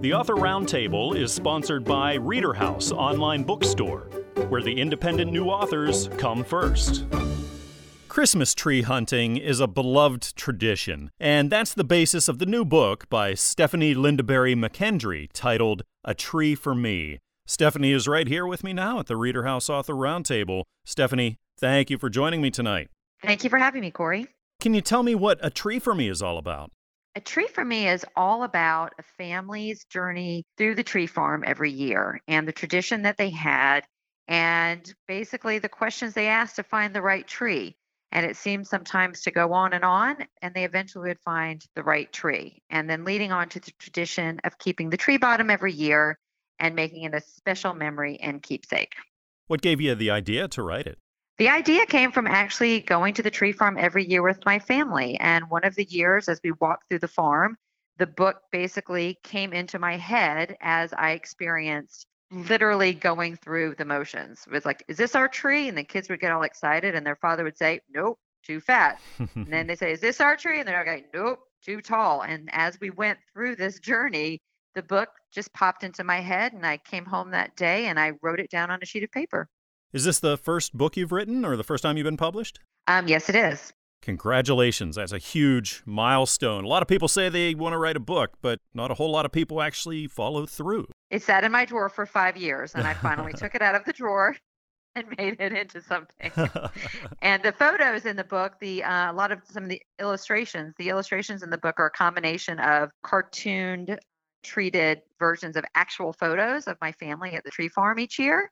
The Author Roundtable is sponsored by Reader House Online Bookstore, where the independent new authors come first. Christmas tree hunting is a beloved tradition, and that's the basis of the new book by Stephanie Lindaberry McKendry titled A Tree for Me. Stephanie is right here with me now at the Reader House Author Roundtable. Stephanie, thank you for joining me tonight. Thank you for having me, Corey. Can you tell me what A Tree for Me is all about? A tree for me is all about a family's journey through the tree farm every year and the tradition that they had, and basically the questions they asked to find the right tree. And it seems sometimes to go on and on, and they eventually would find the right tree. And then leading on to the tradition of keeping the tree bottom every year and making it a special memory and keepsake. What gave you the idea to write it? The idea came from actually going to the tree farm every year with my family. And one of the years, as we walked through the farm, the book basically came into my head as I experienced mm. literally going through the motions. It was like, is this our tree? And the kids would get all excited, and their father would say, nope, too fat. and then they say, is this our tree? And they're like, nope, too tall. And as we went through this journey, the book just popped into my head, and I came home that day and I wrote it down on a sheet of paper. Is this the first book you've written or the first time you've been published? Um, yes, it is. Congratulations. That's a huge milestone. A lot of people say they want to write a book, but not a whole lot of people actually follow through. It sat in my drawer for five years, and I finally took it out of the drawer and made it into something. and the photos in the book, the uh, a lot of some of the illustrations, the illustrations in the book are a combination of cartooned, treated versions of actual photos of my family at the tree farm each year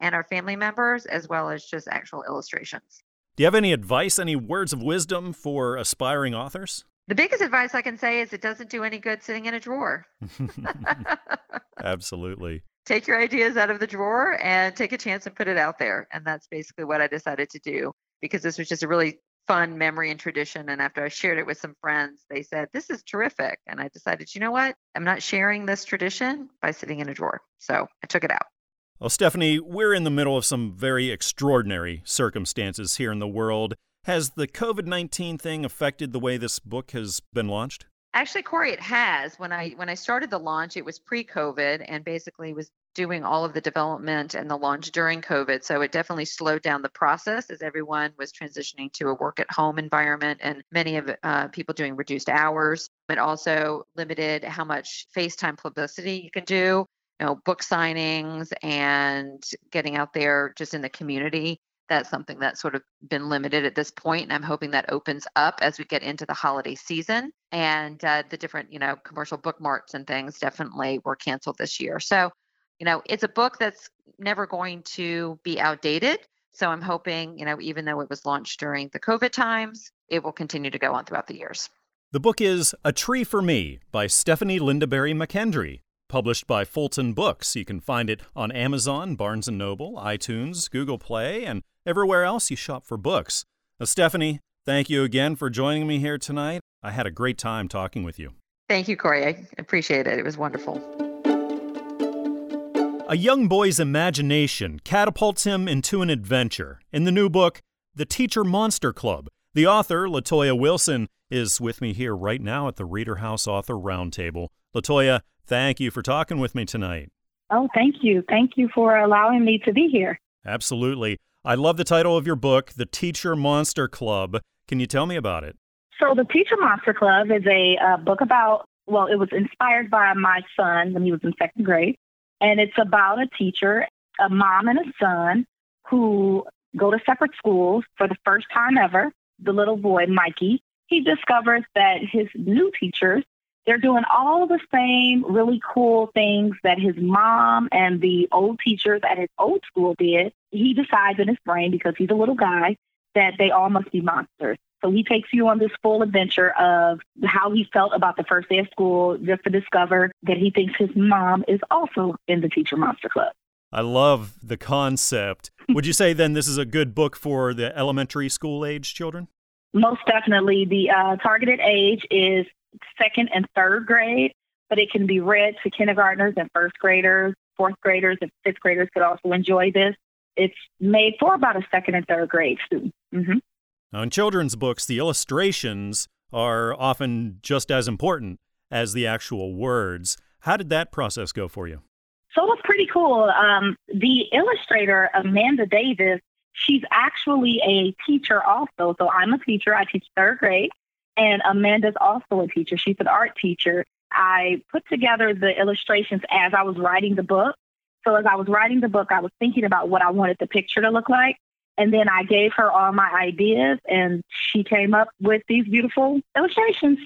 and our family members, as well as just actual illustrations. Do you have any advice, any words of wisdom for aspiring authors? The biggest advice I can say is it doesn't do any good sitting in a drawer. Absolutely. Take your ideas out of the drawer and take a chance and put it out there. And that's basically what I decided to do because this was just a really fun memory and tradition. And after I shared it with some friends, they said, This is terrific. And I decided, you know what? I'm not sharing this tradition by sitting in a drawer. So I took it out. Well, Stephanie, we're in the middle of some very extraordinary circumstances here in the world. Has the COVID 19 thing affected the way this book has been launched? Actually, Corey, it has. When I when I started the launch, it was pre-COVID and basically was doing all of the development and the launch during COVID. So it definitely slowed down the process as everyone was transitioning to a work at home environment and many of uh, people doing reduced hours. It also limited how much FaceTime publicity you can do you know, book signings and getting out there just in the community. That's something that's sort of been limited at this point, and I'm hoping that opens up as we get into the holiday season. And uh, the different, you know, commercial bookmarks and things definitely were canceled this year. So, you know, it's a book that's never going to be outdated. So I'm hoping, you know, even though it was launched during the COVID times, it will continue to go on throughout the years. The book is A Tree for Me by Stephanie Lindaberry McKendry published by Fulton Books. You can find it on Amazon, Barnes & Noble, iTunes, Google Play, and everywhere else you shop for books. Now, Stephanie, thank you again for joining me here tonight. I had a great time talking with you. Thank you, Corey. I appreciate it. It was wonderful. A young boy's imagination catapults him into an adventure. In the new book, The Teacher Monster Club, the author, Latoya Wilson, is with me here right now at the Reader House Author Roundtable. Latoya, Thank you for talking with me tonight. Oh, thank you. Thank you for allowing me to be here. Absolutely. I love the title of your book, The Teacher Monster Club. Can you tell me about it? So, The Teacher Monster Club is a uh, book about, well, it was inspired by my son when he was in second grade. And it's about a teacher, a mom, and a son who go to separate schools for the first time ever. The little boy, Mikey, he discovers that his new teachers they're doing all the same really cool things that his mom and the old teachers at his old school did. He decides in his brain, because he's a little guy, that they all must be monsters. So he takes you on this full adventure of how he felt about the first day of school, just to discover that he thinks his mom is also in the Teacher Monster Club. I love the concept. Would you say then this is a good book for the elementary school age children? Most definitely. The uh, targeted age is second and third grade, but it can be read to kindergartners and first graders, fourth graders, and fifth graders could also enjoy this. It's made for about a second and third grade student. Mm-hmm. Now, in children's books, the illustrations are often just as important as the actual words. How did that process go for you? So it was pretty cool. Um, the illustrator, Amanda Davis, she's actually a teacher also. So I'm a teacher. I teach third grade. And Amanda's also a teacher. She's an art teacher. I put together the illustrations as I was writing the book. So as I was writing the book, I was thinking about what I wanted the picture to look like. And then I gave her all my ideas, and she came up with these beautiful illustrations.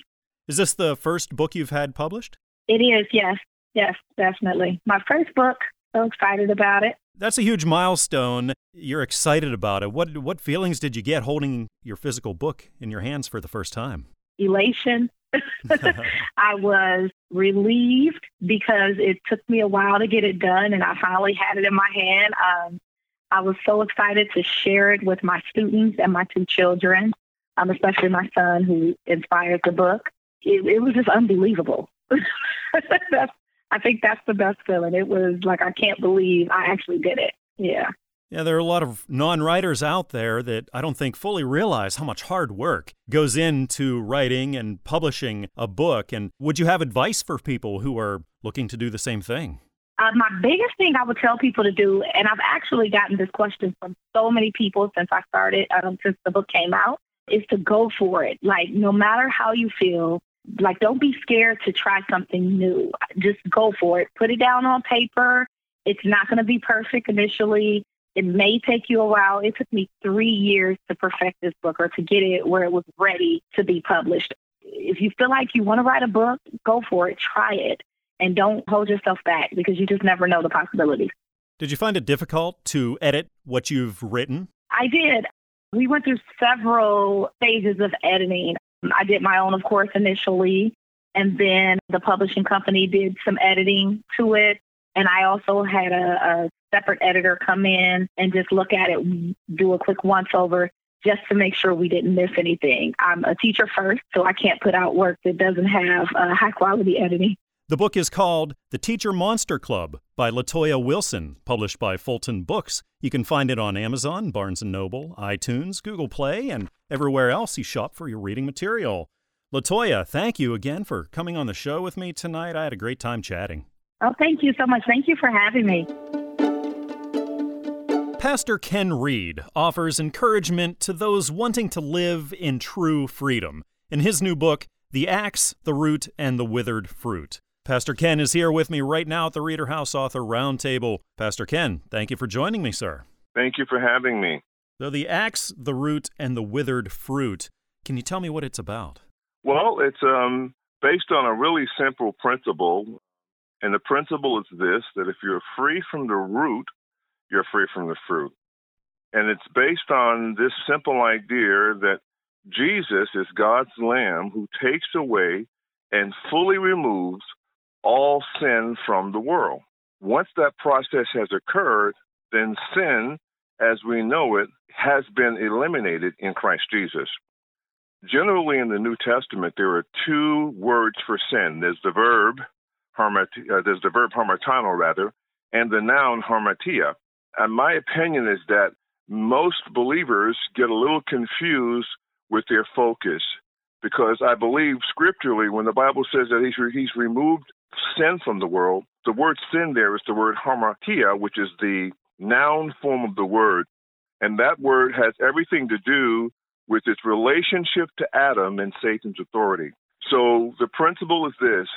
Is this the first book you've had published? It is, yes. Yes, definitely. My first book. So excited about it. That's a huge milestone. You're excited about it. What what feelings did you get holding your physical book in your hands for the first time? Elation. I was relieved because it took me a while to get it done, and I finally had it in my hand. Um, I was so excited to share it with my students and my two children, um, especially my son who inspired the book. It, it was just unbelievable. that's I think that's the best feeling. It was like I can't believe I actually did it. Yeah. Yeah, there are a lot of non writers out there that I don't think fully realize how much hard work goes into writing and publishing a book. And would you have advice for people who are looking to do the same thing? Uh, my biggest thing I would tell people to do, and I've actually gotten this question from so many people since I started, um, since the book came out, is to go for it. Like, no matter how you feel, like, don't be scared to try something new. Just go for it. Put it down on paper. It's not going to be perfect initially. It may take you a while. It took me three years to perfect this book or to get it where it was ready to be published. If you feel like you want to write a book, go for it. Try it. And don't hold yourself back because you just never know the possibilities. Did you find it difficult to edit what you've written? I did. We went through several stages of editing. I did my own, of course, initially, and then the publishing company did some editing to it. And I also had a, a separate editor come in and just look at it, do a quick once over just to make sure we didn't miss anything. I'm a teacher first, so I can't put out work that doesn't have uh, high quality editing. The book is called The Teacher Monster Club by Latoya Wilson, published by Fulton Books. You can find it on Amazon, Barnes & Noble, iTunes, Google Play, and everywhere else you shop for your reading material. Latoya, thank you again for coming on the show with me tonight. I had a great time chatting. Oh, thank you so much. Thank you for having me. Pastor Ken Reed offers encouragement to those wanting to live in true freedom in his new book, The Axe, the Root, and the Withered Fruit. Pastor Ken is here with me right now at the Reader House Author Roundtable. Pastor Ken, thank you for joining me, sir. Thank you for having me. So, the axe, the root, and the withered fruit. Can you tell me what it's about? Well, it's um, based on a really simple principle. And the principle is this that if you're free from the root, you're free from the fruit. And it's based on this simple idea that Jesus is God's Lamb who takes away and fully removes all sin from the world. Once that process has occurred, then sin, as we know it, has been eliminated in Christ Jesus. Generally, in the New Testament, there are two words for sin. There's the verb, uh, there's the verb hamartano, rather, and the noun hamartia. And my opinion is that most believers get a little confused with their focus because I believe scripturally when the Bible says that he's, he's removed sin from the world, the word sin there is the word hamartia, which is the noun form of the word. And that word has everything to do with its relationship to Adam and Satan's authority. So the principle is this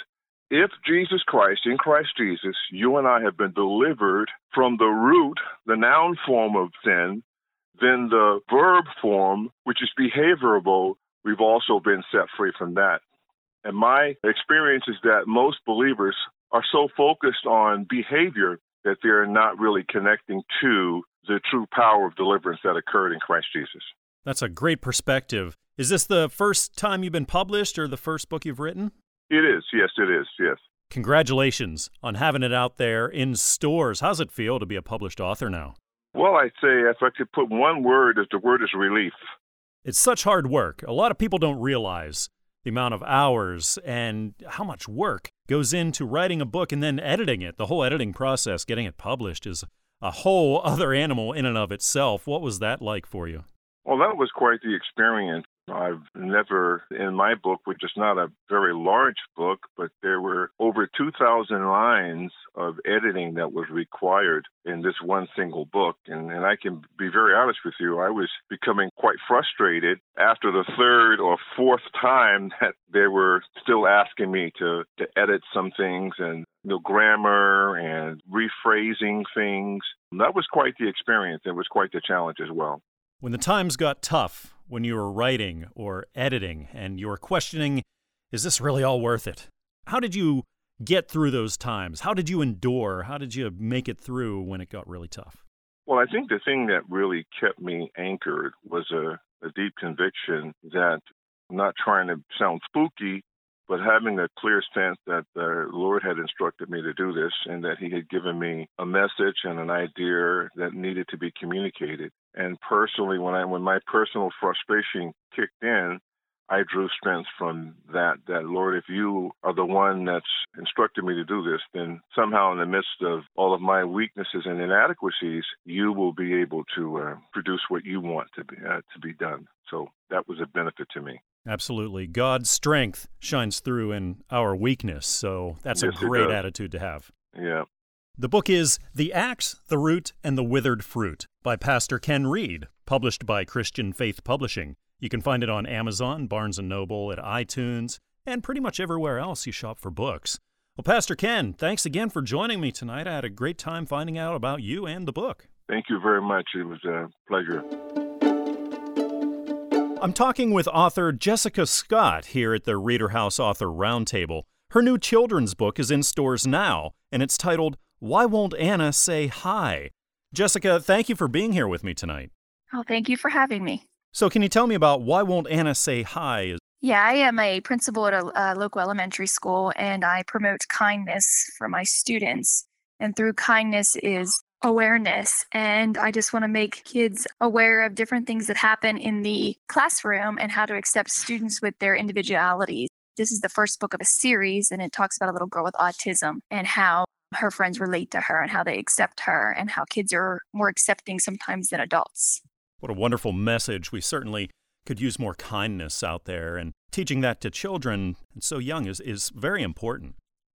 if Jesus Christ, in Christ Jesus, you and I have been delivered from the root, the noun form of sin, then the verb form, which is behaviorable, we've also been set free from that. And my experience is that most believers are so focused on behavior that they're not really connecting to the true power of deliverance that occurred in Christ Jesus. That's a great perspective. Is this the first time you've been published or the first book you've written? It is. Yes, it is. Yes. Congratulations on having it out there in stores. How's it feel to be a published author now? Well, I'd say if I could put one word, the word is relief. It's such hard work. A lot of people don't realize the amount of hours and how much work goes into writing a book and then editing it. The whole editing process, getting it published, is a whole other animal in and of itself. What was that like for you? Well, that was quite the experience. I've never, in my book, which is not a very large book, but there were over 2,000 lines of editing that was required in this one single book. And, and I can be very honest with you, I was becoming quite frustrated after the third or fourth time that they were still asking me to, to edit some things and you know, grammar and rephrasing things. That was quite the experience. It was quite the challenge as well. When the times got tough, when you were writing or editing and you were questioning, is this really all worth it? How did you get through those times? How did you endure? How did you make it through when it got really tough? Well, I think the thing that really kept me anchored was a, a deep conviction that I'm not trying to sound spooky, but having a clear sense that the Lord had instructed me to do this and that He had given me a message and an idea that needed to be communicated. And personally, when I when my personal frustration kicked in, I drew strength from that. That Lord, if you are the one that's instructed me to do this, then somehow in the midst of all of my weaknesses and inadequacies, you will be able to uh, produce what you want to be uh, to be done. So that was a benefit to me. Absolutely. God's strength shines through in our weakness. So that's yes, a great attitude to have. Yeah. The book is The Axe, the Root, and the Withered Fruit by Pastor Ken Reed, published by Christian Faith Publishing. You can find it on Amazon, Barnes & Noble, at iTunes, and pretty much everywhere else you shop for books. Well, Pastor Ken, thanks again for joining me tonight. I had a great time finding out about you and the book. Thank you very much. It was a pleasure. I'm talking with author Jessica Scott here at the Reader House Author Roundtable. Her new children's book is in stores now, and it's titled Why Won't Anna Say Hi? Jessica, thank you for being here with me tonight. Oh, thank you for having me. So, can you tell me about Why Won't Anna Say Hi? Yeah, I am a principal at a, a local elementary school, and I promote kindness for my students. And through kindness is awareness. And I just want to make kids aware of different things that happen in the classroom and how to accept students with their individualities. This is the first book of a series, and it talks about a little girl with autism and how her friends relate to her and how they accept her, and how kids are more accepting sometimes than adults. What a wonderful message. We certainly could use more kindness out there, and teaching that to children so young is, is very important.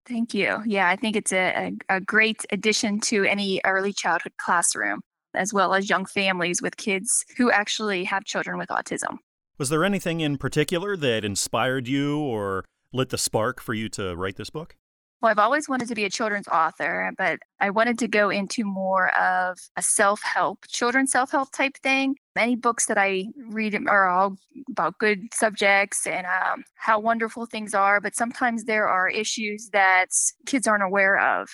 Thank you. Yeah, I think it's a, a, a, great addition to any early childhood classroom, as well as young families with kids who actually have children with autism. Was there anything in particular that inspired you or lit the spark for you to write this book? Well, I've always wanted to be a children's author, but I wanted to go into more of a self help, children's self help type thing. Many books that I read are all about good subjects and um, how wonderful things are, but sometimes there are issues that kids aren't aware of.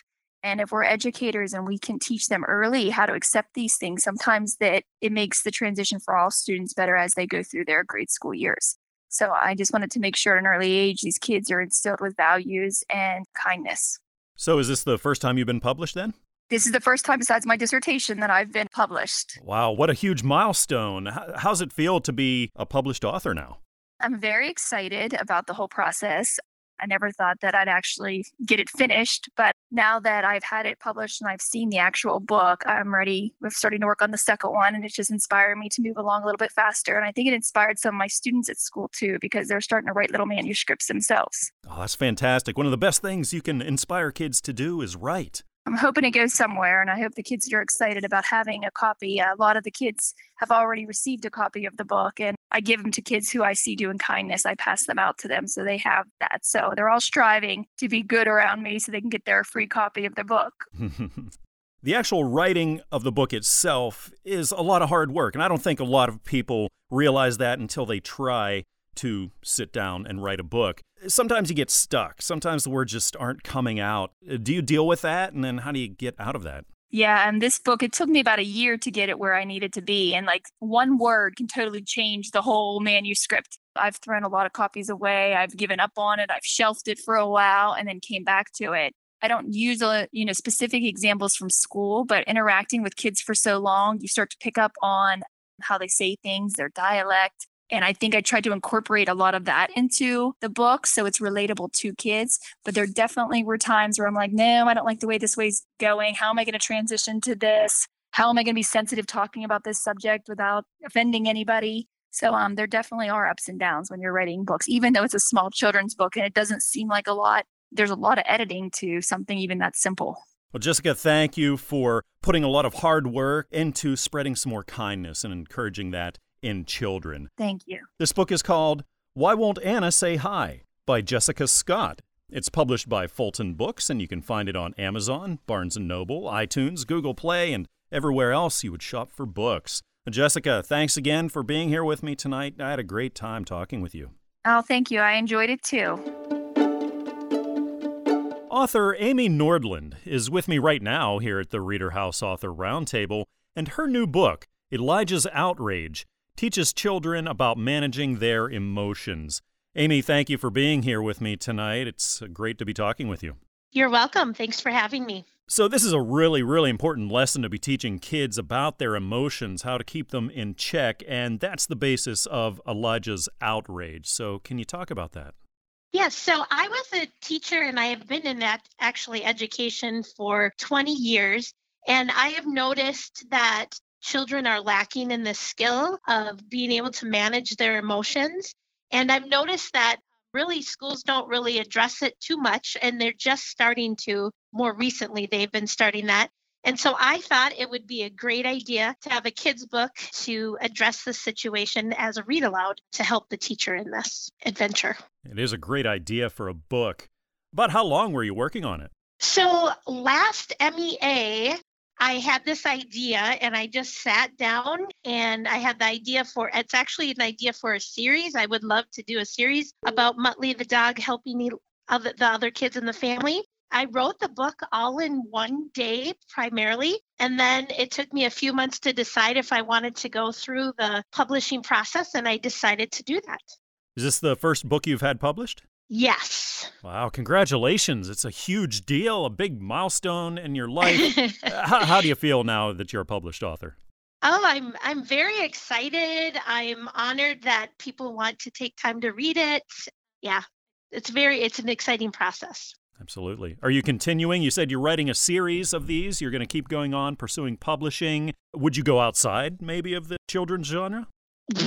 And if we're educators and we can teach them early how to accept these things, sometimes that it makes the transition for all students better as they go through their grade school years. So I just wanted to make sure at an early age these kids are instilled with values and kindness. So is this the first time you've been published then? This is the first time besides my dissertation that I've been published. Wow, what a huge milestone. How's it feel to be a published author now? I'm very excited about the whole process. I never thought that I'd actually get it finished, but now that I've had it published and I've seen the actual book, I'm ready. We're starting to work on the second one, and it just inspired me to move along a little bit faster. And I think it inspired some of my students at school too, because they're starting to write little manuscripts themselves. Oh, that's fantastic. One of the best things you can inspire kids to do is write. I'm hoping it goes somewhere, and I hope the kids are excited about having a copy. A lot of the kids have already received a copy of the book, and I give them to kids who I see doing kindness. I pass them out to them so they have that. So they're all striving to be good around me so they can get their free copy of the book. the actual writing of the book itself is a lot of hard work, and I don't think a lot of people realize that until they try to sit down and write a book. Sometimes you get stuck. Sometimes the words just aren't coming out. Do you deal with that? And then how do you get out of that? Yeah, and this book, it took me about a year to get it where I needed to be. And like one word can totally change the whole manuscript. I've thrown a lot of copies away. I've given up on it. I've shelved it for a while and then came back to it. I don't use a, you know specific examples from school, but interacting with kids for so long, you start to pick up on how they say things, their dialect, and I think I tried to incorporate a lot of that into the book so it's relatable to kids. But there definitely were times where I'm like, no, I don't like the way this way's going. How am I going to transition to this? How am I going to be sensitive talking about this subject without offending anybody? So um, there definitely are ups and downs when you're writing books, even though it's a small children's book and it doesn't seem like a lot. There's a lot of editing to something even that simple. Well, Jessica, thank you for putting a lot of hard work into spreading some more kindness and encouraging that in children. Thank you. This book is called Why Won't Anna Say Hi by Jessica Scott. It's published by Fulton Books, and you can find it on Amazon, Barnes & Noble, iTunes, Google Play, and everywhere else you would shop for books. Jessica, thanks again for being here with me tonight. I had a great time talking with you. Oh, thank you. I enjoyed it too. Author Amy Nordland is with me right now here at the Reader House Author Roundtable, and her new book, Elijah's Outrage, teaches children about managing their emotions. Amy, thank you for being here with me tonight. It's uh, great to be talking with you. You're welcome. Thanks for having me. So, this is a really, really important lesson to be teaching kids about their emotions, how to keep them in check, and that's the basis of Elijah's outrage. So, can you talk about that? Yes, so I was a teacher and I have been in that actually education for 20 years. And I have noticed that children are lacking in the skill of being able to manage their emotions. And I've noticed that really schools don't really address it too much, and they're just starting to more recently, they've been starting that. And so I thought it would be a great idea to have a kid's book to address the situation as a read aloud to help the teacher in this adventure. It is a great idea for a book. But how long were you working on it? So last MEA, I had this idea and I just sat down and I had the idea for it's actually an idea for a series. I would love to do a series about Muttley the dog helping the other, the other kids in the family. I wrote the book all in one day primarily, and then it took me a few months to decide if I wanted to go through the publishing process, and I decided to do that. Is this the first book you've had published? Yes. Wow, congratulations. It's a huge deal, a big milestone in your life. Uh, how, how do you feel now that you're a published author? Oh, I'm I'm very excited. I'm honored that people want to take time to read it. Yeah. It's very it's an exciting process. Absolutely. Are you continuing? You said you're writing a series of these. You're going to keep going on pursuing publishing. Would you go outside maybe of the children's genre?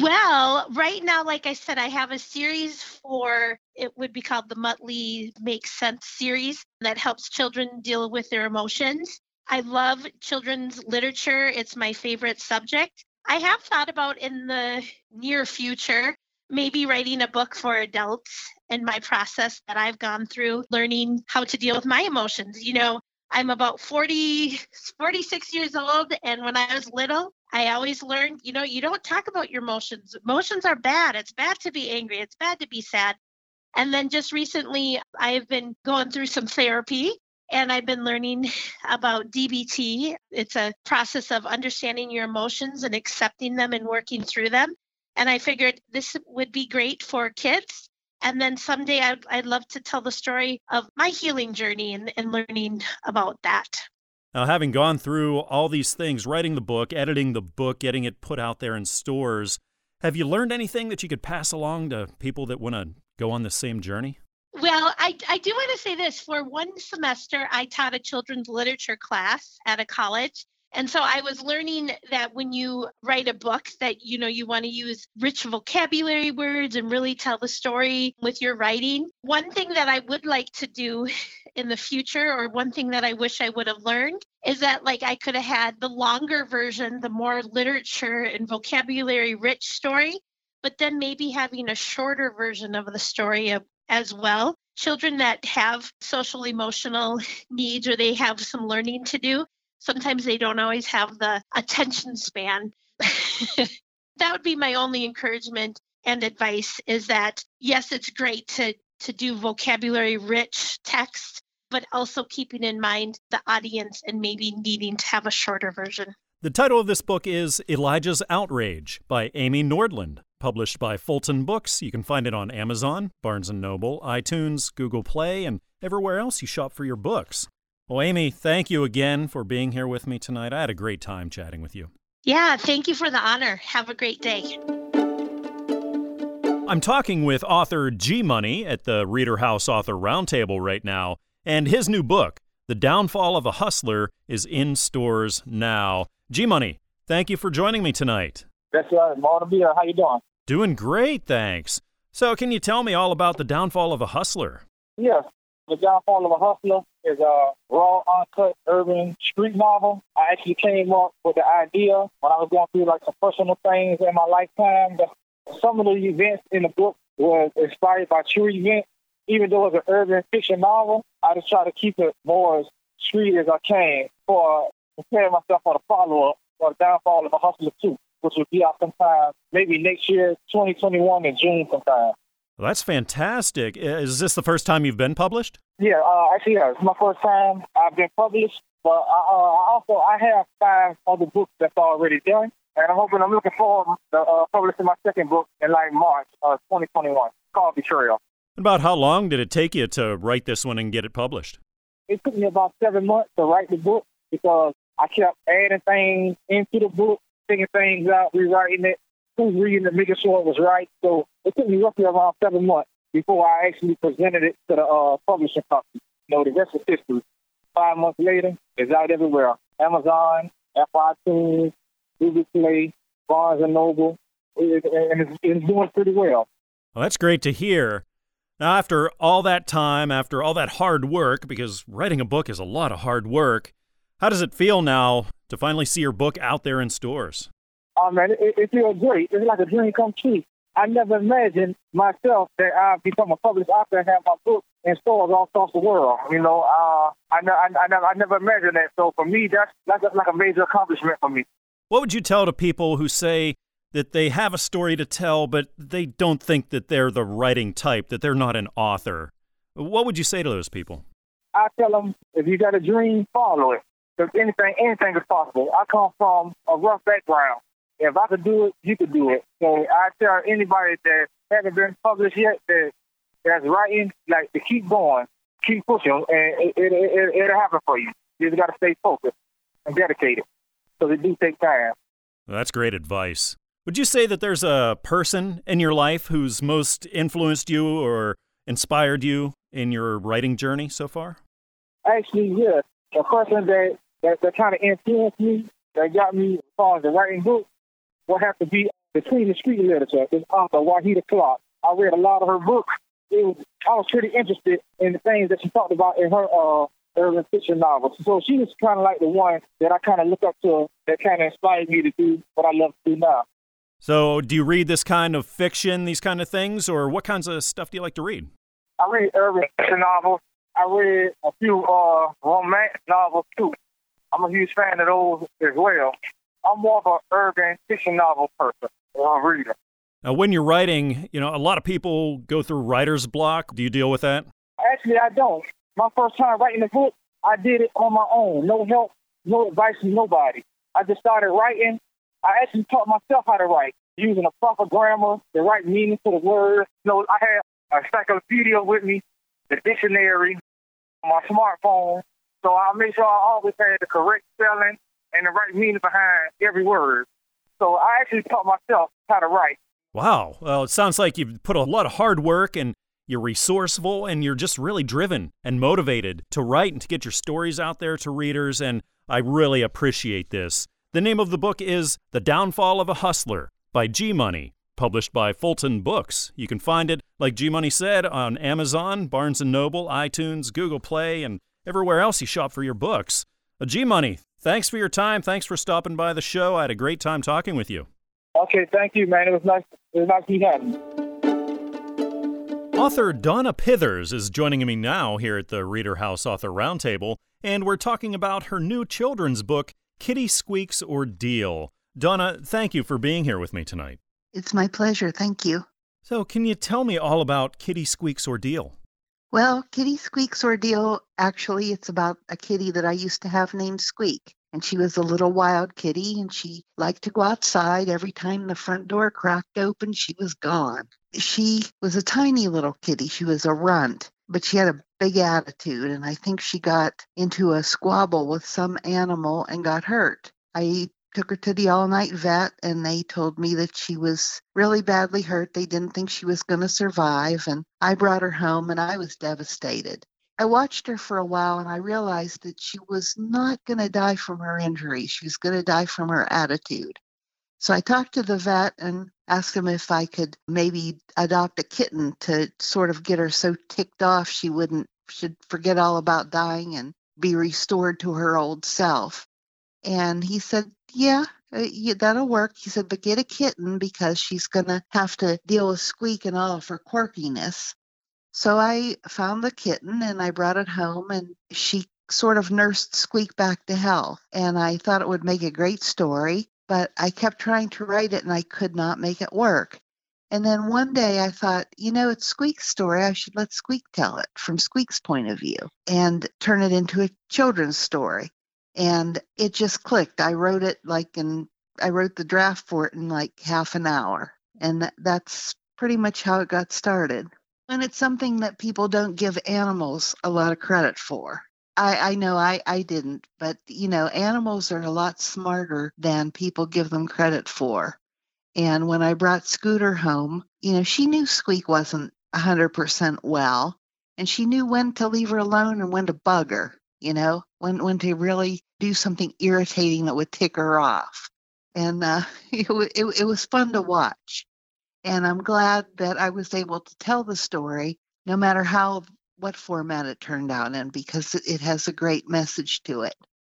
Well, right now, like I said, I have a series for it would be called the Muttley Makes Sense series that helps children deal with their emotions. I love children's literature, it's my favorite subject. I have thought about in the near future maybe writing a book for adults and my process that I've gone through learning how to deal with my emotions. You know, I'm about 40, 46 years old. And when I was little, I always learned, you know, you don't talk about your emotions. Emotions are bad. It's bad to be angry. It's bad to be sad. And then just recently, I've been going through some therapy and I've been learning about DBT. It's a process of understanding your emotions and accepting them and working through them. And I figured this would be great for kids and then someday I'd, I'd love to tell the story of my healing journey and, and learning about that. Now, having gone through all these things, writing the book, editing the book, getting it put out there in stores, have you learned anything that you could pass along to people that want to go on the same journey? Well, I, I do want to say this. For one semester, I taught a children's literature class at a college. And so I was learning that when you write a book that you know you want to use rich vocabulary words and really tell the story with your writing. One thing that I would like to do in the future or one thing that I wish I would have learned is that like I could have had the longer version, the more literature and vocabulary rich story, but then maybe having a shorter version of the story as well children that have social emotional needs or they have some learning to do sometimes they don't always have the attention span. that would be my only encouragement and advice is that yes, it's great to to do vocabulary rich text, but also keeping in mind the audience and maybe needing to have a shorter version. The title of this book is Elijah's Outrage by Amy Nordland, published by Fulton Books. You can find it on Amazon, Barnes & Noble, iTunes, Google Play, and everywhere else you shop for your books. Well, Amy, thank you again for being here with me tonight. I had a great time chatting with you. Yeah, thank you for the honor. Have a great day. I'm talking with author G Money at the Reader House Author Roundtable right now, and his new book, The Downfall of a Hustler, is in stores now. G Money, thank you for joining me tonight. That's right, Marta Beer. How you doing? Doing great, thanks. So, can you tell me all about The Downfall of a Hustler? Yes, The Downfall of a Hustler is a raw, uncut urban street novel. I actually came up with the idea when I was going through like some personal things in my lifetime. Some of the events in the book was inspired by true events. Even though it's an urban fiction novel, I just try to keep it more as street as I can for preparing myself for the follow up for the downfall of a hustler too, which will be out sometime maybe next year, 2021 in June sometime. Well, that's fantastic. Is this the first time you've been published? Yeah, uh, actually, yeah, it's my first time I've been published. But I, uh, also I have five other books that's already done, and I'm hoping I'm looking forward to uh, publishing my second book in like March of 2021 called Betrayal. About how long did it take you to write this one and get it published? It took me about seven months to write the book because I kept adding things into the book, taking things out, rewriting it, reading it, making sure it was right. So it took me roughly around seven months before I actually presented it to the uh, publishing company. You know, the rest is history. Five months later, it's out everywhere. Amazon, iTunes, Google Play, Barnes and Noble, and it's, it's doing pretty well. Well, that's great to hear. Now, after all that time, after all that hard work, because writing a book is a lot of hard work, how does it feel now to finally see your book out there in stores? Oh man, it, it feels great. It's like a dream come true. I never imagined myself that I'd become a published author and have my book in stores all across the world. You know, uh, I, I, I, never, I never imagined that. So for me, that's that's like a major accomplishment for me. What would you tell to people who say that they have a story to tell, but they don't think that they're the writing type, that they're not an author? What would you say to those people? I tell them if you got a dream, follow it. Because anything, anything is possible. I come from a rough background. If I could do it, you could do it. So I tell anybody that hasn't been published yet that that's writing, like to keep going, keep pushing, and it, it, it, it'll happen for you. You just got to stay focused and dedicated. So it do take time. Well, that's great advice. Would you say that there's a person in your life who's most influenced you or inspired you in your writing journey so far? Actually, yes. A person that, that, that kind of influenced me, that got me as far as the writing book, will have to be between the street literature. This author, Wahida Clark. I read a lot of her books. It was, I was pretty interested in the things that she talked about in her uh, urban fiction novels. So she was kind of like the one that I kind of look up to that kind of inspired me to do what I love to do now. So, do you read this kind of fiction, these kind of things, or what kinds of stuff do you like to read? I read urban fiction novels. I read a few uh, romance novels too. I'm a huge fan of those as well. I'm more of an urban fiction novel person or a reader. Now, when you're writing, you know, a lot of people go through writer's block. Do you deal with that? Actually, I don't. My first time writing a book, I did it on my own. No help, no advice from nobody. I just started writing. I actually taught myself how to write using a proper grammar, the right meaning to the word. You know, I had a encyclopedia with me, the dictionary, my smartphone. So I made sure I always had the correct spelling and the right meaning behind every word. So I actually taught myself how to write. Wow. Well, it sounds like you've put a lot of hard work and you're resourceful and you're just really driven and motivated to write and to get your stories out there to readers. And I really appreciate this. The name of the book is The Downfall of a Hustler by G Money, published by Fulton Books. You can find it, like G Money said, on Amazon, Barnes & Noble, iTunes, Google Play, and everywhere else you shop for your books. Uh, G Money, thanks for your time. Thanks for stopping by the show. I had a great time talking with you. Okay, thank you, man. It was nice. It was nice to having you. Author Donna Pithers is joining me now here at the Reader House Author Roundtable, and we're talking about her new children's book, Kitty Squeak's Ordeal. Donna, thank you for being here with me tonight. It's my pleasure. Thank you. So, can you tell me all about Kitty Squeak's Ordeal? Well, Kitty Squeak's ordeal actually it's about a kitty that I used to have named Squeak. And she was a little wild kitty and she liked to go outside. Every time the front door cracked open, she was gone. She was a tiny little kitty. She was a runt, but she had a big attitude. And I think she got into a squabble with some animal and got hurt. I took her to the all night vet and they told me that she was really badly hurt. They didn't think she was going to survive. And I brought her home and I was devastated. I watched her for a while and I realized that she was not going to die from her injury. She was going to die from her attitude. So I talked to the vet and asked him if I could maybe adopt a kitten to sort of get her so ticked off she wouldn't should forget all about dying and be restored to her old self. And he said, Yeah, uh, yeah, that'll work. He said, But get a kitten because she's going to have to deal with Squeak and all of her quirkiness. So I found the kitten and I brought it home, and she sort of nursed Squeak back to health. And I thought it would make a great story, but I kept trying to write it and I could not make it work. And then one day I thought, you know, it's Squeak's story. I should let Squeak tell it from Squeak's point of view and turn it into a children's story and it just clicked. I wrote it like in I wrote the draft for it in like half an hour, and that, that's pretty much how it got started. And it's something that people don't give animals a lot of credit for. I, I know I, I didn't, but you know, animals are a lot smarter than people give them credit for. And when I brought Scooter home, you know, she knew Squeak wasn't 100% well, and she knew when to leave her alone and when to bug her you know, when when to really do something irritating that would tick her off. And uh, it, it, it was fun to watch. And I'm glad that I was able to tell the story, no matter how what format it turned out in, because it has a great message to it.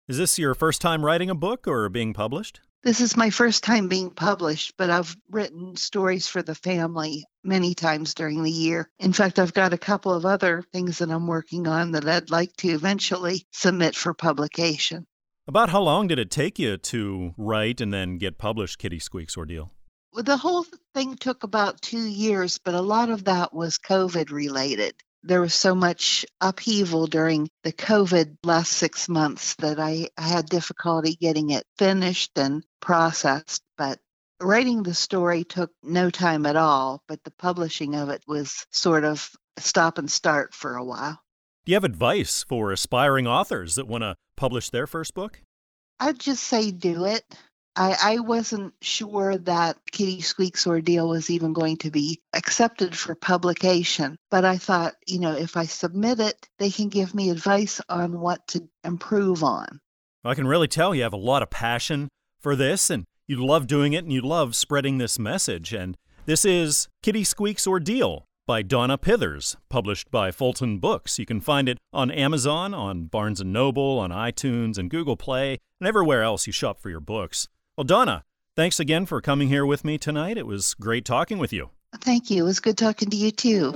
Is this your first time writing a book or being published? This is my first time being published, but I've written stories for the family many times during the year. In fact, I've got a couple of other things that I'm working on that I'd like to eventually submit for publication. About how long did it take you to write and then get published Kitty Squeak's Ordeal? Well, the whole thing took about two years, but a lot of that was COVID related there was so much upheaval during the COVID last six months that I, I had difficulty getting it finished and processed. But writing the story took no time at all, but the publishing of it was sort of stop and start for a while. Do you have advice for aspiring authors that want to publish their first book? I'd just say do it. I, I wasn't sure that Kitty Squeak's ordeal was even going to be accepted for publication, but I thought, you know, if I submit it, they can give me advice on what to improve on. I can really tell you have a lot of passion for this and you love doing it and you love spreading this message. And this is Kitty Squeak's Ordeal by Donna Pithers, published by Fulton Books. You can find it on Amazon, on Barnes & Noble, on iTunes and Google Play, and everywhere else you shop for your books. Well, Donna, thanks again for coming here with me tonight. It was great talking with you. Thank you. It was good talking to you, too.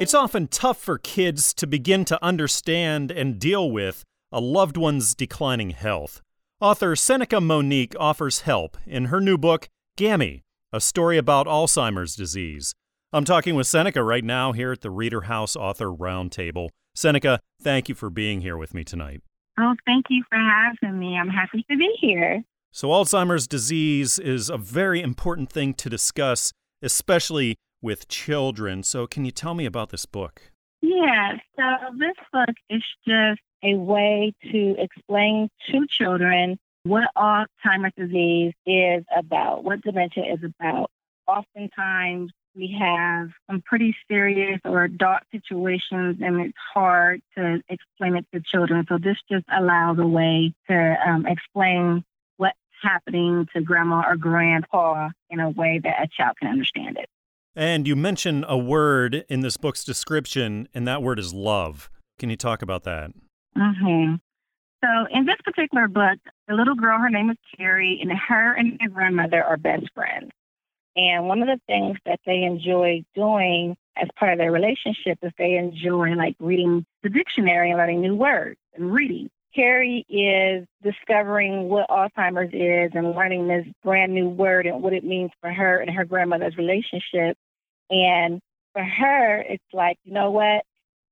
It's often tough for kids to begin to understand and deal with a loved one's declining health. Author Seneca Monique offers help in her new book, Gammy, a story about Alzheimer's disease. I'm talking with Seneca right now here at the Reader House Author Roundtable. Seneca, thank you for being here with me tonight. Oh, thank you for having me. I'm happy to be here. So, Alzheimer's disease is a very important thing to discuss, especially with children. So, can you tell me about this book? Yeah, so this book is just a way to explain to children what Alzheimer's disease is about, what dementia is about. Oftentimes, we have some pretty serious or dark situations, and it's hard to explain it to children. So this just allows a way to um, explain what's happening to grandma or grandpa in a way that a child can understand it. And you mention a word in this book's description, and that word is love. Can you talk about that? Mm-hmm. So in this particular book, the little girl, her name is Carrie, and her and her grandmother are best friends. And one of the things that they enjoy doing as part of their relationship is they enjoy like reading the dictionary and learning new words and reading. Carrie is discovering what Alzheimer's is and learning this brand new word and what it means for her and her grandmother's relationship. And for her, it's like, you know what?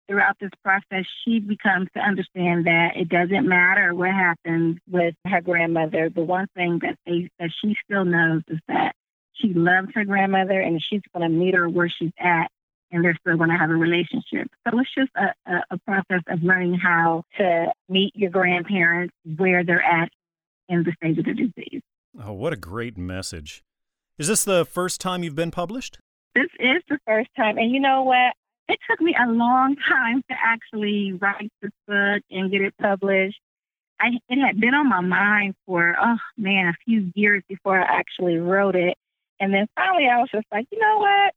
Throughout this process, she becomes to understand that it doesn't matter what happens with her grandmother. The one thing that they that she still knows is that she loves her grandmother and she's going to meet her where she's at and they're still going to have a relationship. So it's just a, a, a process of learning how to meet your grandparents where they're at in the stage of the disease. Oh, what a great message. Is this the first time you've been published? This is the first time. And you know what? It took me a long time to actually write this book and get it published. I, it had been on my mind for, oh man, a few years before I actually wrote it. And then finally I was just like, you know what?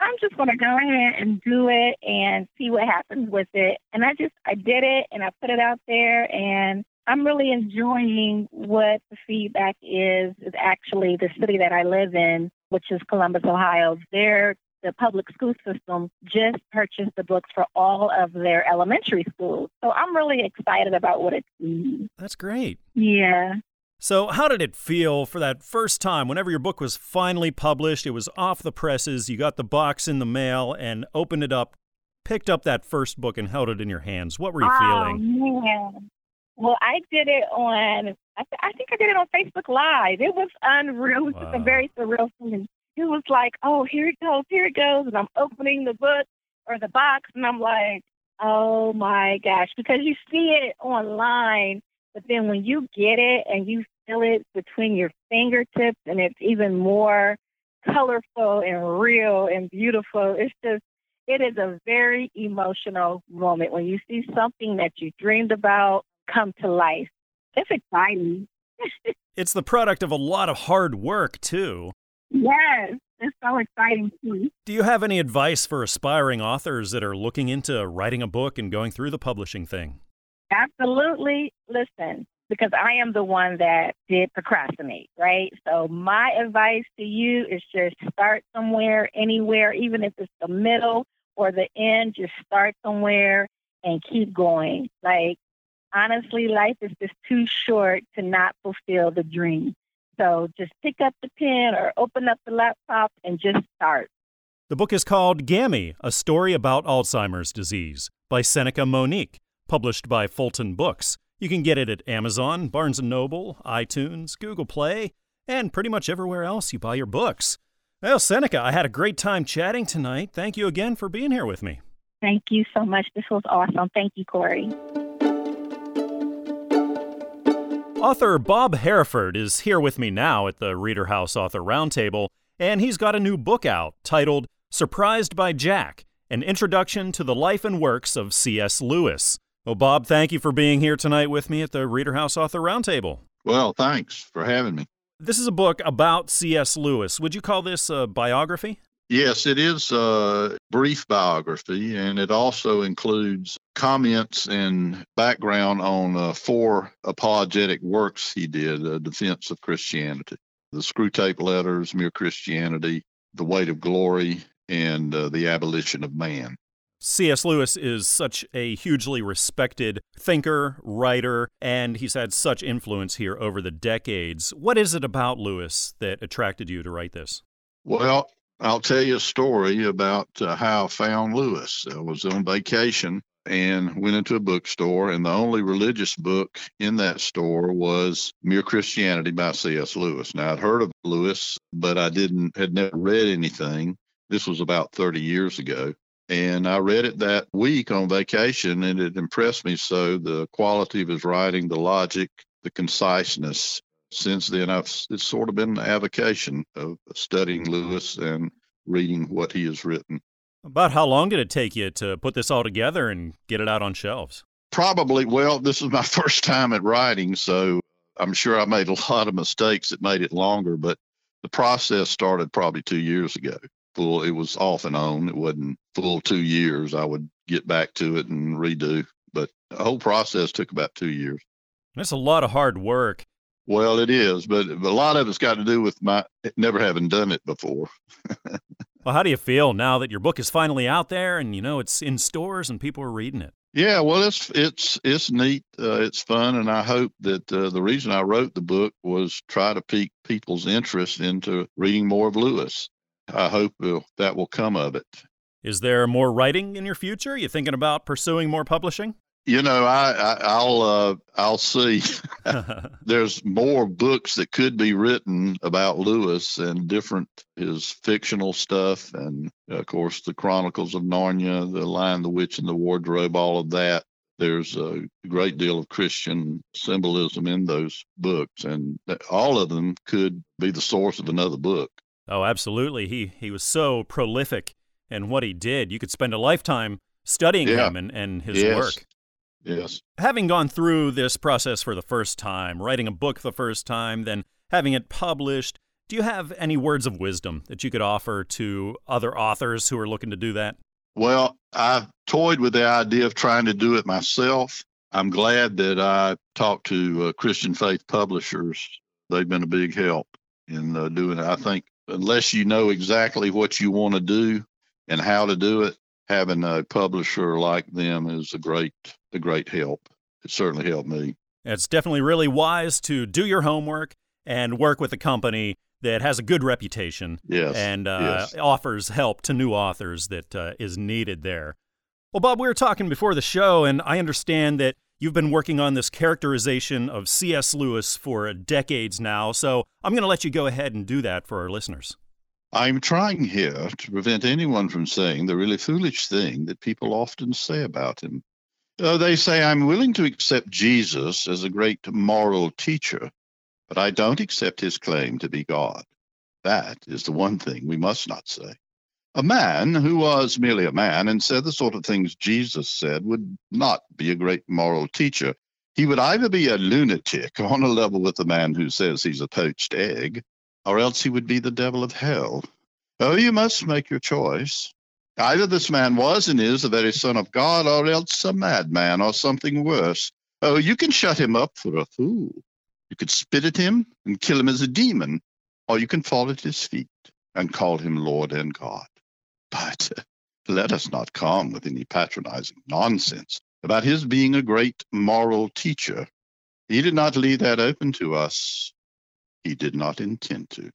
I'm just going to go ahead and do it and see what happens with it. And I just, I did it and I put it out there and I'm really enjoying what the feedback is. Is actually the city that I live in, which is Columbus, Ohio. Their the public school system just purchased the books for all of their elementary schools. So I'm really excited about what it means. That's great. Yeah. So, how did it feel for that first time whenever your book was finally published? It was off the presses, you got the box in the mail and opened it up, picked up that first book and held it in your hands. What were you oh, feeling? Man. Well, I did it on, I, th- I think I did it on Facebook Live. It was unreal. It was wow. a very surreal thing. It was like, oh, here it goes, here it goes. And I'm opening the book or the box and I'm like, oh my gosh, because you see it online. But then when you get it and you feel it between your fingertips and it's even more colorful and real and beautiful. It's just, it is a very emotional moment when you see something that you dreamed about come to life. It's exciting. it's the product of a lot of hard work, too. Yes, it's so exciting too. Do you have any advice for aspiring authors that are looking into writing a book and going through the publishing thing? Absolutely. Listen, because I am the one that did procrastinate, right? So my advice to you is just start somewhere, anywhere, even if it's the middle or the end, just start somewhere and keep going. Like honestly, life is just too short to not fulfill the dream. So just pick up the pen or open up the laptop and just start. The book is called Gammy, A Story About Alzheimer's Disease by Seneca Monique, published by Fulton Books. You can get it at Amazon, Barnes & Noble, iTunes, Google Play, and pretty much everywhere else you buy your books. Well, Seneca, I had a great time chatting tonight. Thank you again for being here with me. Thank you so much. This was awesome. Thank you, Corey. Author Bob Hereford is here with me now at the Reader House Author Roundtable, and he's got a new book out titled Surprised by Jack An Introduction to the Life and Works of C.S. Lewis. Well, Bob, thank you for being here tonight with me at the Reader House Author Roundtable. Well, thanks for having me. This is a book about C.S. Lewis. Would you call this a biography? Yes, it is a brief biography, and it also includes comments and background on uh, four apologetic works he did a defense of Christianity the Screwtape Letters, Mere Christianity, The Weight of Glory, and uh, The Abolition of Man. C.S. Lewis is such a hugely respected thinker, writer, and he's had such influence here over the decades. What is it about Lewis that attracted you to write this? Well, I'll tell you a story about uh, how I found Lewis. I was on vacation and went into a bookstore, and the only religious book in that store was Mere Christianity by C.S. Lewis. Now, I'd heard of Lewis, but I didn't, had never read anything. This was about 30 years ago. And I read it that week on vacation, and it impressed me so the quality of his writing, the logic, the conciseness. Since then, I've it's sort of been an avocation of studying Lewis and reading what he has written. About how long did it take you to put this all together and get it out on shelves? Probably, well, this is my first time at writing, so I'm sure I made a lot of mistakes that made it longer, but the process started probably two years ago full. It was off and on. It wasn't full two years. I would get back to it and redo, but the whole process took about two years. That's a lot of hard work. Well, it is, but a lot of it's got to do with my never having done it before. well, how do you feel now that your book is finally out there and you know it's in stores and people are reading it? Yeah, well, it's it's it's neat. Uh, it's fun, and I hope that uh, the reason I wrote the book was try to pique people's interest into reading more of Lewis. I hope that will come of it. Is there more writing in your future? You thinking about pursuing more publishing? You know, I, I will uh, I'll see. There's more books that could be written about Lewis and different his fictional stuff, and of course the Chronicles of Narnia, the Lion, the Witch, and the Wardrobe, all of that. There's a great deal of Christian symbolism in those books, and all of them could be the source of another book. Oh, absolutely. He he was so prolific in what he did. You could spend a lifetime studying Yeah. him and, and his Yes. work. Yes. Having gone through this process for the first time, writing a book the first time, then having it published, do you have any words of wisdom that you could offer to other authors who are looking to do that? Well, I've toyed with the idea of trying to do it myself. I'm glad that I talked to uh, Christian Faith Publishers. They've been a big help in uh, doing it. I think unless you know exactly what you want to do and how to do it, having a publisher like them is a great a great help. It certainly helped me. It's definitely really wise to do your homework and work with a company that has a good reputation Yes. and uh, yes. offers help to new authors that uh, is needed there. Well, Bob, we were talking before the show, and I understand that you've been working on this characterization of C.S. Lewis for decades now, so I'm going to let you go ahead and do that for our listeners. I'm trying here to prevent anyone from saying the really foolish thing that people often say about him. Uh, they say, I'm willing to accept Jesus as a great moral teacher, but I don't accept his claim to be God. That is the one thing we must not say. A man who was merely a man and said the sort of things Jesus said would not be a great moral teacher. He would either be a lunatic on a level with the man who says he's a poached egg, or else he would be the devil of hell. Oh, you must make your choice. Either this man was and is the very Son of God, or else a madman, or something worse. Oh, you can shut him up for a fool. You could spit at him and kill him as a demon, or you can fall at his feet and call him Lord and God. But let us not come with any patronizing nonsense about his being a great moral teacher. He did not leave that open to us. He did not intend to.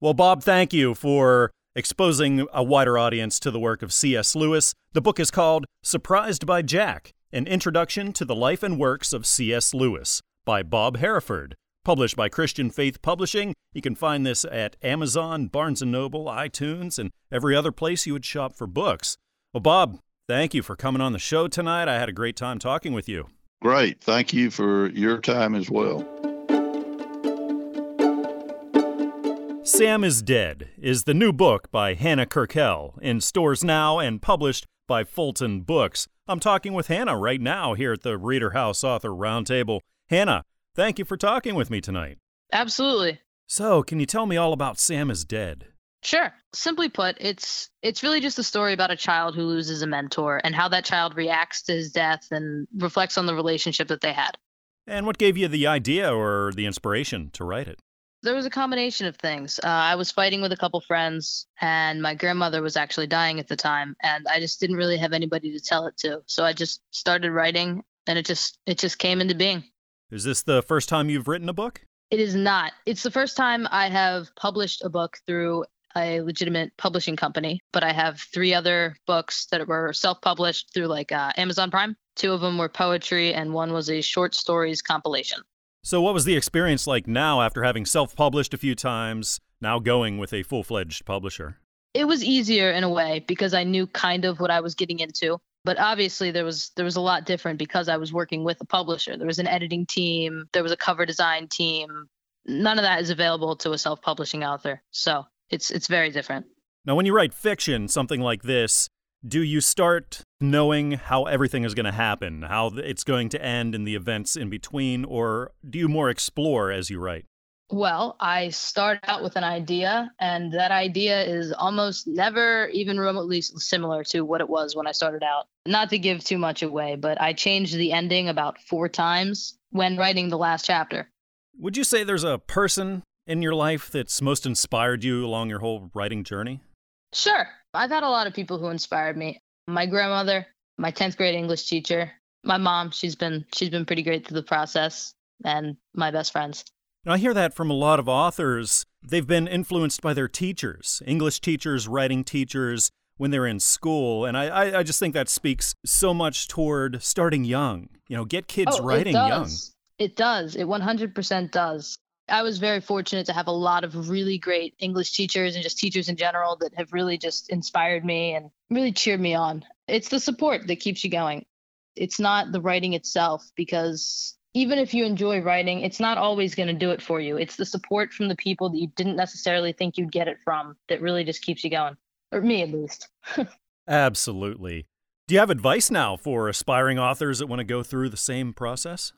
Well, Bob, thank you for exposing a wider audience to the work of C.S. Lewis. The book is called Surprised by Jack An Introduction to the Life and Works of C.S. Lewis by Bob Hereford. Published by Christian Faith Publishing. You can find this at Amazon, Barnes & Noble, iTunes, and every other place you would shop for books. Well, Bob, thank you for coming on the show tonight. I had a great time talking with you. Great. Thank you for your time as well. Sam is Dead is the new book by Hannah Kirkell in stores now and published by Fulton Books. I'm talking with Hannah right now here at the Reader House Author Roundtable. Hannah, thank you for talking with me tonight. Absolutely. So, can you tell me all about Sam is Dead? Sure. Simply put, it's it's really just a story about a child who loses a mentor and how that child reacts to his death and reflects on the relationship that they had. And what gave you the idea or the inspiration to write it? There was a combination of things. Uh, I was fighting with a couple friends, and my grandmother was actually dying at the time, and I just didn't really have anybody to tell it to. So I just started writing, and it just it just came into being. Is this the first time you've written a book? It is not. It's the first time I have published a book through a legitimate publishing company, but I have three other books that were self published through like uh, Amazon Prime. Two of them were poetry, and one was a short stories compilation. So, what was the experience like now after having self published a few times, now going with a full fledged publisher? It was easier in a way because I knew kind of what I was getting into. But obviously there was there was a lot different because I was working with a publisher. There was an editing team, there was a cover design team. None of that is available to a self-publishing author. So, it's it's very different. Now, when you write fiction, something like this, do you start knowing how everything is going to happen, how it's going to end and the events in between, or do you more explore as you write? Well, I start out with an idea, and that idea is almost never even remotely similar to what it was when I started out. Not to give too much away, but I changed the ending about four times when writing the last chapter. Would you say there's a person in your life that's most inspired you along your whole writing journey? Sure, I've had a lot of people who inspired me. My grandmother, my 10th grade English teacher, my mom, she's been she's been pretty great through the process, and my best friends. Now, I hear that from a lot of authors. They've been influenced by their teachers, English teachers, writing teachers, when they're in school. And I, I, I just think that speaks so much toward starting young. You know, get kids oh, writing it young. does. It does. It 100% does. I was very fortunate to have a lot of really great English teachers and just teachers in general that have really just inspired me and really cheered me on. It's the support that keeps you going. It's not the writing itself because even if you enjoy writing, it's not always going to do it for you. It's the support from the people that you didn't necessarily think you'd get it from that really just keeps you going, or me at least. Absolutely. Do you have advice now for aspiring authors that want to go through the same process?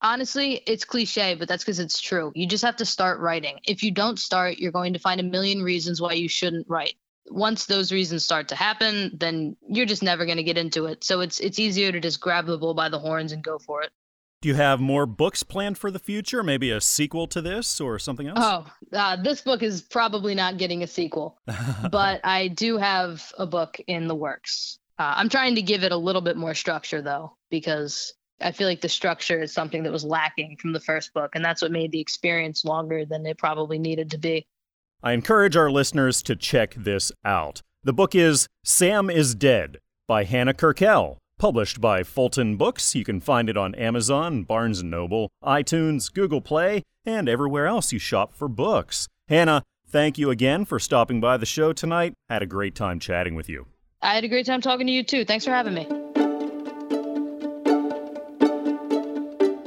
Honestly, it's cliche, but that's because it's true. You just have to start writing. If you don't start, you're going to find a million reasons why you shouldn't write. Once those reasons start to happen, then you're just never going to get into it. So it's it's easier to just grab the bull by the horns and go for it. Do you have more books planned for the future? Maybe a sequel to this or something else? Oh, uh, this book is probably not getting a sequel, but I do have a book in the works. Uh, I'm trying to give it a little bit more structure, though, because I feel like the structure is something that was lacking from the first book, and that's what made the experience longer than it probably needed to be. I encourage our listeners to check this out. The book is Sam is Dead by Hannah Kirkell, published by Fulton Books. You can find it on Amazon, Barnes & Noble, iTunes, Google Play, and everywhere else you shop for books. Hannah, thank you again for stopping by the show tonight. Had a great time chatting with you. I had a great time talking to you too. Thanks for having me.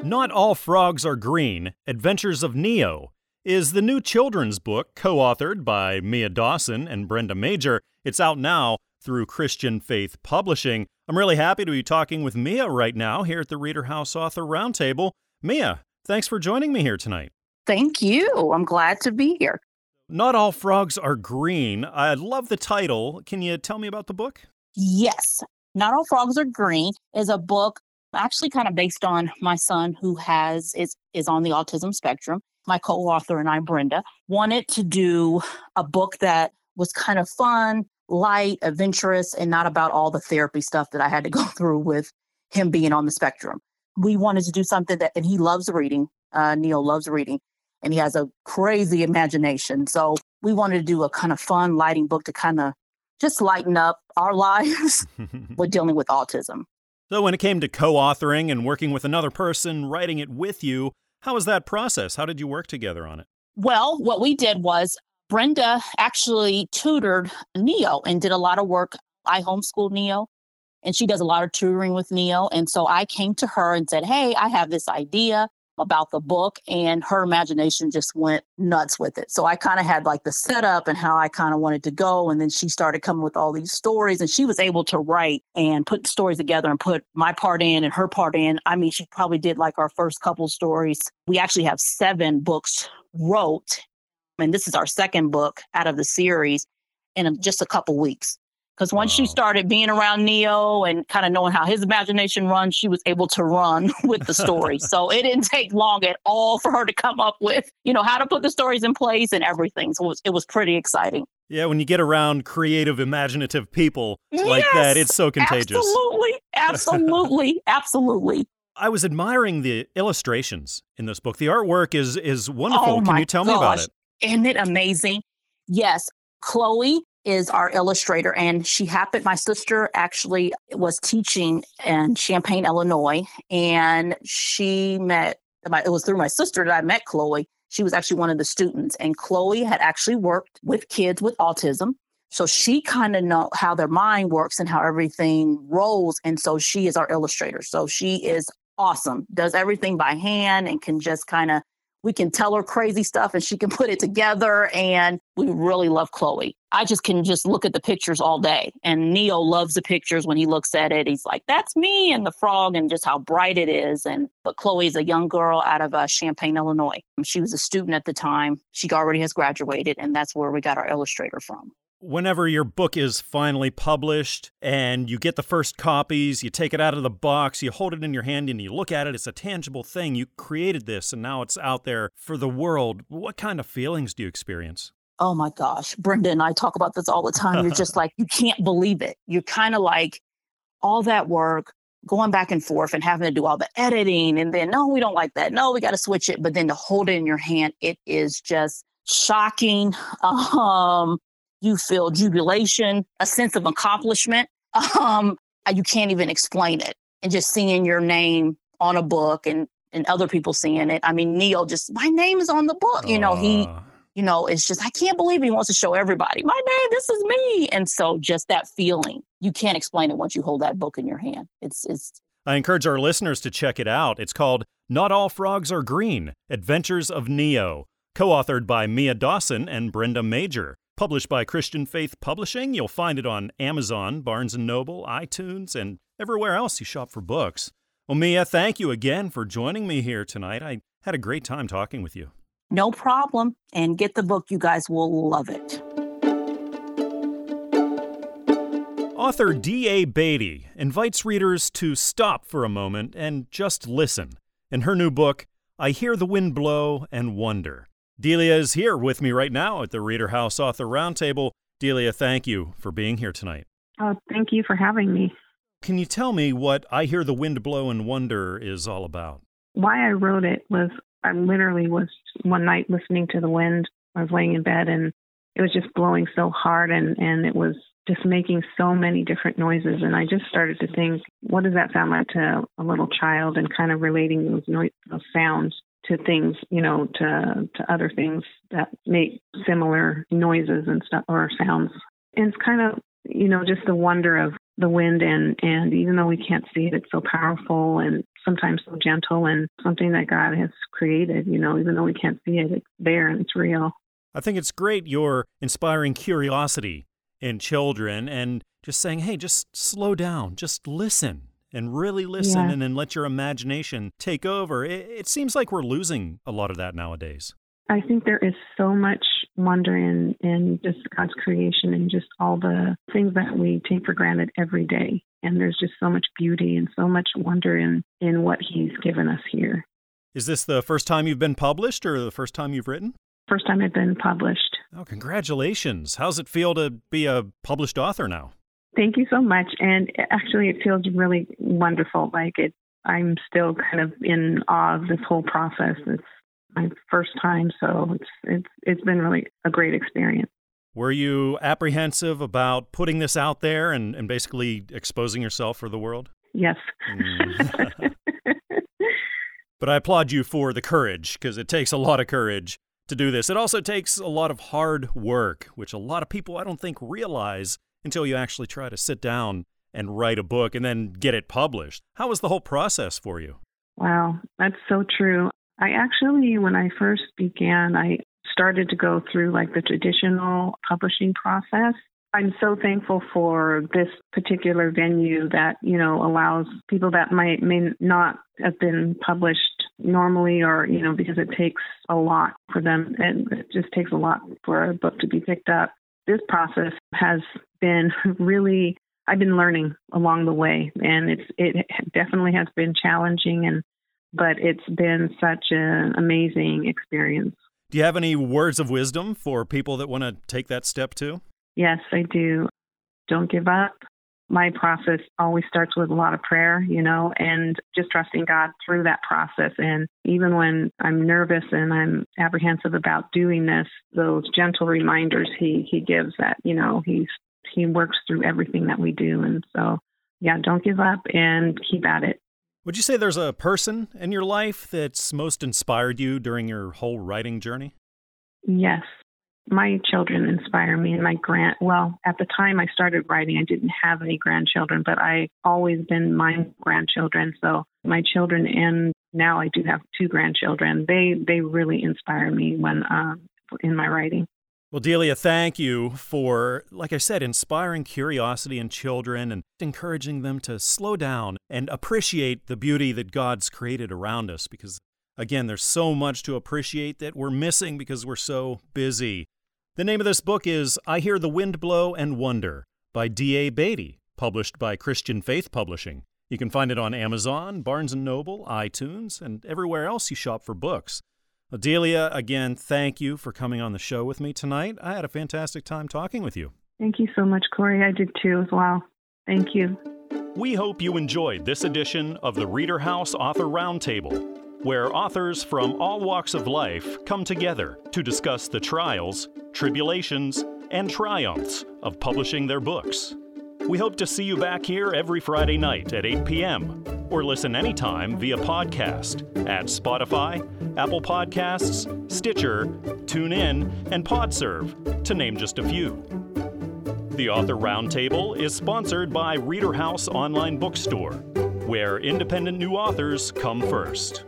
Not All Frogs Are Green Adventures of Neo is the new children's book co authored by Mia Dawson and Brenda Major. It's out now through Christian Faith Publishing. I'm really happy to be talking with Mia right now here at the Reader House Author Roundtable. Mia, thanks for joining me here tonight. Thank you. I'm glad to be here. Not All Frogs Are Green. I love the title. Can you tell me about the book? Yes. Not All Frogs Are Green is a book actually kind of based on my son who has is is on the autism spectrum. My co-author and I, Brenda, wanted to do a book that was kind of fun, light, adventurous, and not about all the therapy stuff that I had to go through with him being on the spectrum. We wanted to do something that, and he loves reading. Uh, Neo loves reading, and he has a crazy imagination. So we wanted to do a kind of fun, lighting book to kind of just lighten up our lives with dealing with autism. So, when it came to co authoring and working with another person, writing it with you, how was that process? How did you work together on it? Well, what we did was Brenda actually tutored Neo and did a lot of work. I homeschooled Neo and she does a lot of tutoring with Neo. And so I came to her and said, Hey, I have this idea about the book and her imagination just went nuts with it. So I kind of had like the setup and how I kind of wanted to go. And then she started coming with all these stories and she was able to write and put stories together and put my part in and her part in. I mean, she probably did like our first couple stories. We actually have seven books wrote. And this is our second book out of the series in just a couple weeks. Because once wow. she started being around Neo and kind of knowing how his imagination runs, she was able to run with the story. so it didn't take long at all for her to come up with, you know, how to put the stories in place and everything. So it was, it was pretty exciting. Yeah, when you get around creative, imaginative people yes, like that, it's so contagious. Absolutely. Absolutely. absolutely. I was admiring the illustrations in this book. The artwork is is wonderful. Oh Can you tell gosh. me about it? Isn't it amazing? Yes. Chloe is our illustrator and she happened my sister actually was teaching in champaign illinois and she met my, it was through my sister that i met chloe she was actually one of the students and chloe had actually worked with kids with autism so she kind of know how their mind works and how everything rolls and so she is our illustrator so she is awesome does everything by hand and can just kind of we can tell her crazy stuff and she can put it together and we really love chloe. I just can just look at the pictures all day and neo loves the pictures when he looks at it. He's like that's me and the frog and just how bright it is and but chloe's a young girl out of uh, champaign illinois. She was a student at the time. She already has graduated and that's where we got our illustrator from whenever your book is finally published and you get the first copies, you take it out of the box, you hold it in your hand and you look at it, it's a tangible thing. You created this and now it's out there for the world. What kind of feelings do you experience? Oh my gosh. Brenda and I talk about this all the time. You're just like, you can't believe it. You're kind of like, all that work, going back and forth and having to do all the editing and then no we don't like that no we got to switch it but then to hold it in your hand it is just shocking um You feel jubilation, a sense of accomplishment. Um, you can't even explain it. And just seeing your name on a book and and other people seeing it. I mean, Neo just my name is on the book. You know, he, you know, it's just I can't believe he wants to show everybody my name. This is me. And so just that feeling, you can't explain it once you hold that book in your hand. It's it's. I encourage our listeners to check it out. It's called Not All Frogs Are Green: Adventures of Neo, co-authored by Mia Dawson and Brenda Major. Published by Christian Faith Publishing, you'll find it on Amazon, Barnes & Noble, iTunes, and everywhere else you shop for books. Well, Mia, thank you again for joining me here tonight. I had a great time talking with you. No problem. And get the book. You guys will love it. Author D.A. Beatty invites readers to stop for a moment and just listen. In her new book, I Hear the Wind Blow and Wonder. Delia is here with me right now at the Reader House Author Roundtable. Delia, thank you for being here tonight. Oh, thank you for having me. Can you tell me what I Hear the Wind Blow and Wonder is all about? Why I wrote it was I literally was one night listening to the wind. I was laying in bed and it was just blowing so hard and, and it was just making so many different noises. And I just started to think, what does that sound like to a little child and kind of relating those, no- those sounds to things, you know, to to other things that make similar noises and stuff or sounds. And it's kind of, you know, just the wonder of the wind and and even though we can't see it, it's so powerful and sometimes so gentle and something that God has created, you know, even though we can't see it, it's there and it's real. I think it's great you're inspiring curiosity in children and just saying, hey, just slow down, just listen and really listen Yeah. and then let your imagination take over. It, it seems like we're losing a lot of that nowadays. I think there is so much wonder in in just God's creation and just all the things that we take for granted every day. And there's just so much beauty and so much wonder in in what He's given us here. Is this the first time you've been published or the first time you've written? First time I've been published. Oh, congratulations. How's it feel to be a published author now? Thank you so much. And actually, it feels really wonderful. Like it, I'm still kind of in awe of this whole process. It's my first time, so it's it's it's been really a great experience. Were you apprehensive about putting this out there and, and basically exposing yourself for the world? Yes. Mm. but I applaud you for the courage because it takes a lot of courage to do this. It also takes a lot of hard work, which a lot of people I don't think realize until you actually try to sit down and write a book and then get it published. How was the whole process for you? Wow, that's so true. I actually, when I first began, I started to go through like the traditional publishing process. I'm so thankful for this particular venue that, you know, allows people that might may not have been published normally or, you know, because it takes a lot for them and it just takes a lot for a book to be picked up. This process has been really I've been learning along the way and it's it definitely has been challenging and but it's been such an amazing experience. Do you have any words of wisdom for people that want to take that step too? Yes, I do. Don't give up. My process always starts with a lot of prayer, you know, and just trusting God through that process. And even when I'm nervous and I'm apprehensive about doing this, those gentle reminders he he gives that, you know, he's he works through everything that we do. And so, yeah, don't give up and keep at it. Would you say there's a person in your life that's most inspired you during your whole writing journey? Yes. My children inspire me and my grand well, at the time I started writing I didn't have any grandchildren, but I always been my grandchildren. So my children and now I do have two grandchildren. They they really inspire me when um in my writing. Well, Delia, thank you for, like I said, inspiring curiosity in children and encouraging them to slow down and appreciate the beauty that God's created around us. Because, again, there's so much to appreciate that we're missing because we're so busy. The name of this book is I Hear the Wind Blow and Wonder by D.A. Beatty, published by Christian Faith Publishing. You can find it on Amazon, Barnes & Noble, iTunes, and everywhere else you shop for books. Adelia, again, thank you for coming on the show with me tonight. I had a fantastic time talking with you. Thank you so much, Corey. I did too as well. Thank you. We hope you enjoyed this edition of the Reader House Author Roundtable, where authors from all walks of life come together to discuss the trials, tribulations, and triumphs of publishing their books. We hope to see you back here every Friday night at 8 p.m. or listen anytime via podcast at Spotify, Apple Podcasts, Stitcher, TuneIn, and Podserve, to name just a few. The Author Roundtable is sponsored by Reader House Online Bookstore, where independent new authors come first.